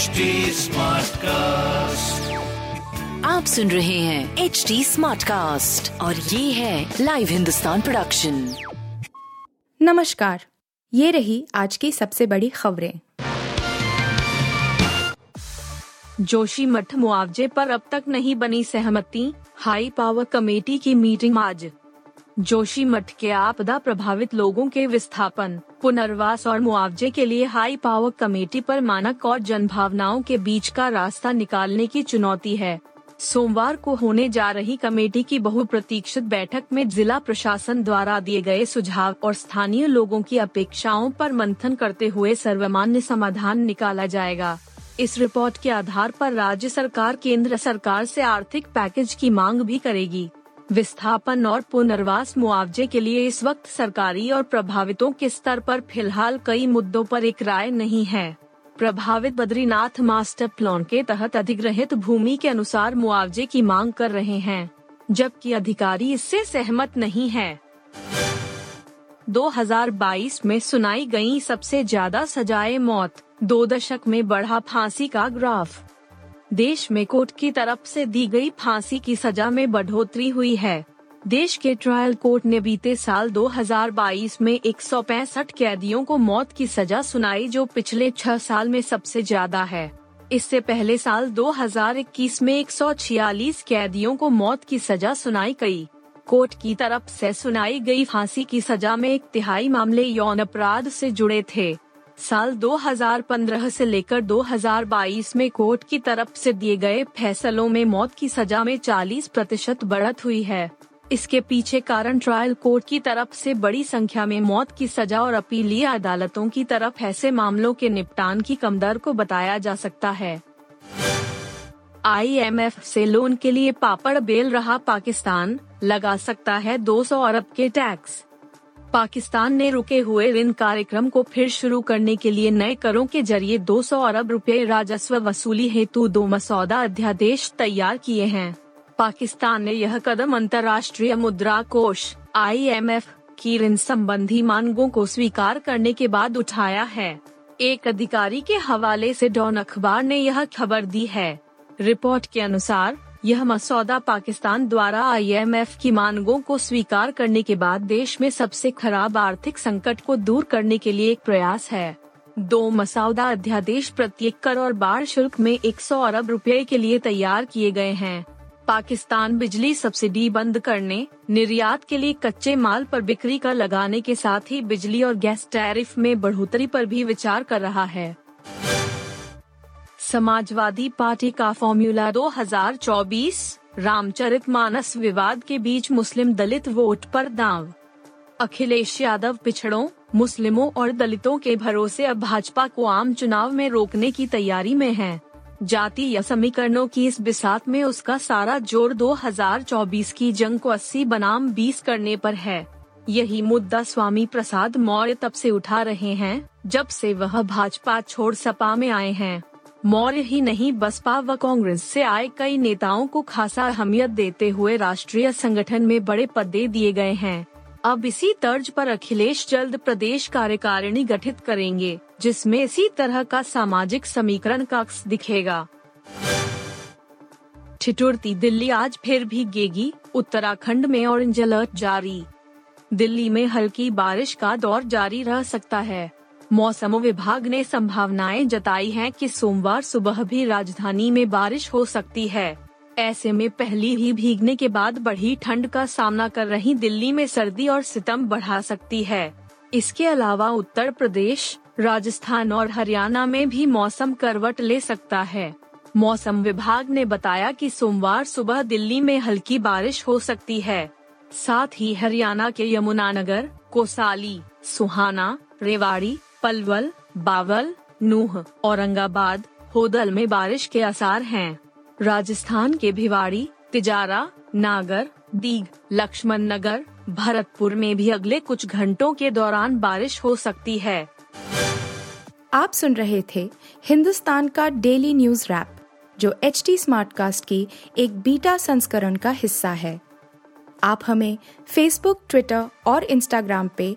HD cast आप सुन रहे हैं एच डी स्मार्ट कास्ट और ये है लाइव हिंदुस्तान प्रोडक्शन नमस्कार ये रही आज की सबसे बड़ी खबरें। जोशी मठ मुआवजे पर अब तक नहीं बनी सहमति। हाई पावर कमेटी की मीटिंग आज। जोशी मठ के आपदा प्रभावित लोगों के विस्थापन, पुनर्वास और मुआवजे के लिए हाई पावर कमेटी पर मानक और जनभावनाओं के बीच का रास्ता निकालने की चुनौती है। सोमवार को होने जा रही कमेटी की बहुप्रतीक्षित बैठक में जिला प्रशासन द्वारा दिए गए सुझाव और स्थानीय लोगों की अपेक्षाओं पर मंथन करते हुए सर्वमान्य समाधान निकाला जाएगा। इस रिपोर्ट के आधार पर राज्य सरकार केंद्र सरकार से आर्थिक पैकेज की मांग भी करेगी। विस्थापन और पुनर्वास मुआवजे के लिए इस वक्त सरकारी और प्रभावितों के स्तर पर फ़िलहाल कई मुद्दों पर एक राय नहीं है। प्रभावित बद्रीनाथ मास्टर प्लान के तहत अधिग्रहित भूमि के अनुसार मुआवजे की मांग कर रहे हैं, जबकि अधिकारी इससे सहमत नहीं है। 2022 में सुनाई गई सबसे ज़्यादा सजाए मौत, दो दशक में बढ़ा फांसी का ग्राफ। देश में कोर्ट की तरफ़ से दी गई फांसी की सजा में बढ़ोतरी हुई है। देश के ट्रायल कोर्ट ने बीते साल 2022 में एक सौ पैंसठ कैदियों को मौत की सजा सुनाई जो पिछले छह साल में सबसे ज़्यादा है। इससे पहले साल 2021 में 146 कैदियों को मौत की सजा सुनाई गई। कोर्ट की तरफ़ से सुनाई गई फांसी की सजा में एक तिहाई मामले यौन अपराध से जुड़े थे। साल 2015 से लेकर 2022 में कोर्ट की तरफ़ से दिए गए फैसलों में मौत की सजा में 40 प्रतिशत बढ़त हुई है। इसके पीछे कारण ट्रायल कोर्ट की तरफ़ से बड़ी संख्या में मौत की सजा और अपीलीय अदालतों की तरफ़ ऐसे मामलों के निपटान की कम दर को बताया जा सकता है। आईएमएफ से लोन के लिए पापड़ बेल रहा पाकिस्तान, लगा सकता है 200 अरब के टैक्स। पाकिस्तान ने रुके हुए ऋण कार्यक्रम को फिर शुरू करने के लिए नए करों के ज़रिए 200 अरब रुपए राजस्व वसूली हेतु दो मसौदा अध्यादेश तैयार किए हैं। पाकिस्तान ने यह कदम अंतर्राष्ट्रीय मुद्रा कोष आईएमएफ की ऋण संबंधी मांगों को स्वीकार करने के बाद उठाया है। एक अधिकारी के हवाले से डॉन अखबार ने यह खबर दी है। रिपोर्ट के अनुसार यह मसौदा पाकिस्तान द्वारा आईएमएफ की मांगों को स्वीकार करने के बाद देश में सबसे खराब आर्थिक संकट को दूर करने के लिए एक प्रयास है। दो मसौदा अध्यादेश प्रत्येक कर और बाढ़ शुल्क में 100 अरब रुपए के लिए तैयार किए गए हैं। पाकिस्तान बिजली सब्सिडी बंद करने, निर्यात के लिए कच्चे माल पर बिक्री कर लगाने के साथ ही बिजली और गैस टैरिफ में बढ़ोतरी पर भी विचार कर रहा है। समाजवादी पार्टी का फॉर्मूला 2024 रामचरित मानस विवाद के बीच मुस्लिम दलित वोट पर दाव। अखिलेश यादव पिछड़ों, मुस्लिमों और दलितों के भरोसे अब भाजपा को आम चुनाव में रोकने की तैयारी में है। जातीय समीकरणों की इस बिसात में उसका सारा ज़ोर 2024 की जंग को 80 बनाम 20 करने पर है। यही मुद्दा स्वामी प्रसाद मौर्य तब से उठा रहे हैं, जब से वह भाजपा छोड़ सपा में आए हैं। मौर्य ही नहीं, बसपा व कांग्रेस से आए कई नेताओं को खासा अहमियत देते हुए राष्ट्रीय संगठन में बड़े पदे दिए गए हैं। अब इसी तर्ज पर अखिलेश जल्द प्रदेश कार्यकारिणी गठित करेंगे, जिसमें इसी तरह का सामाजिक समीकरण का अक्स दिखेगा। ठिठुरती दिल्ली आज फिर भी गेगी उत्तराखंड में ऑरेंज अलर्ट जारी। दिल्ली में हल्की बारिश का दौर जारी रह सकता है। मौसम विभाग ने संभावनाएँ जताई हैं कि सोमवार सुबह भी राजधानी में बारिश हो सकती है। ऐसे में पहली ही भीगने के बाद बढ़ी ठंड का सामना कर रही दिल्ली में सर्दी और सितम बढ़ा सकती है। इसके अलावा उत्तर प्रदेश, राजस्थान और हरियाणा में भी मौसम करवट ले सकता है। मौसम विभाग ने बताया कि सोमवार सुबह दिल्ली में हल्की बारिश हो सकती है। साथ ही हरियाणा के यमुनानगर, कोसाली, सुहाना, रेवाड़ी पलवल, बावल, नूह, औरंगाबाद, होदल में बारिश के आसार हैं। राजस्थान के भिवाड़ी, तिजारा, नागर, दीग, लक्ष्मण नगर, भरतपुर में भी अगले कुछ घंटों के दौरान बारिश हो सकती है आप सुन रहे थे हिंदुस्तान का डेली न्यूज़ रैप, जो एच टी स्मार्ट कास्ट की एक बीटा संस्करण का हिस्सा है आप हमें फेसबुक ट्विटर और इंस्टाग्राम पे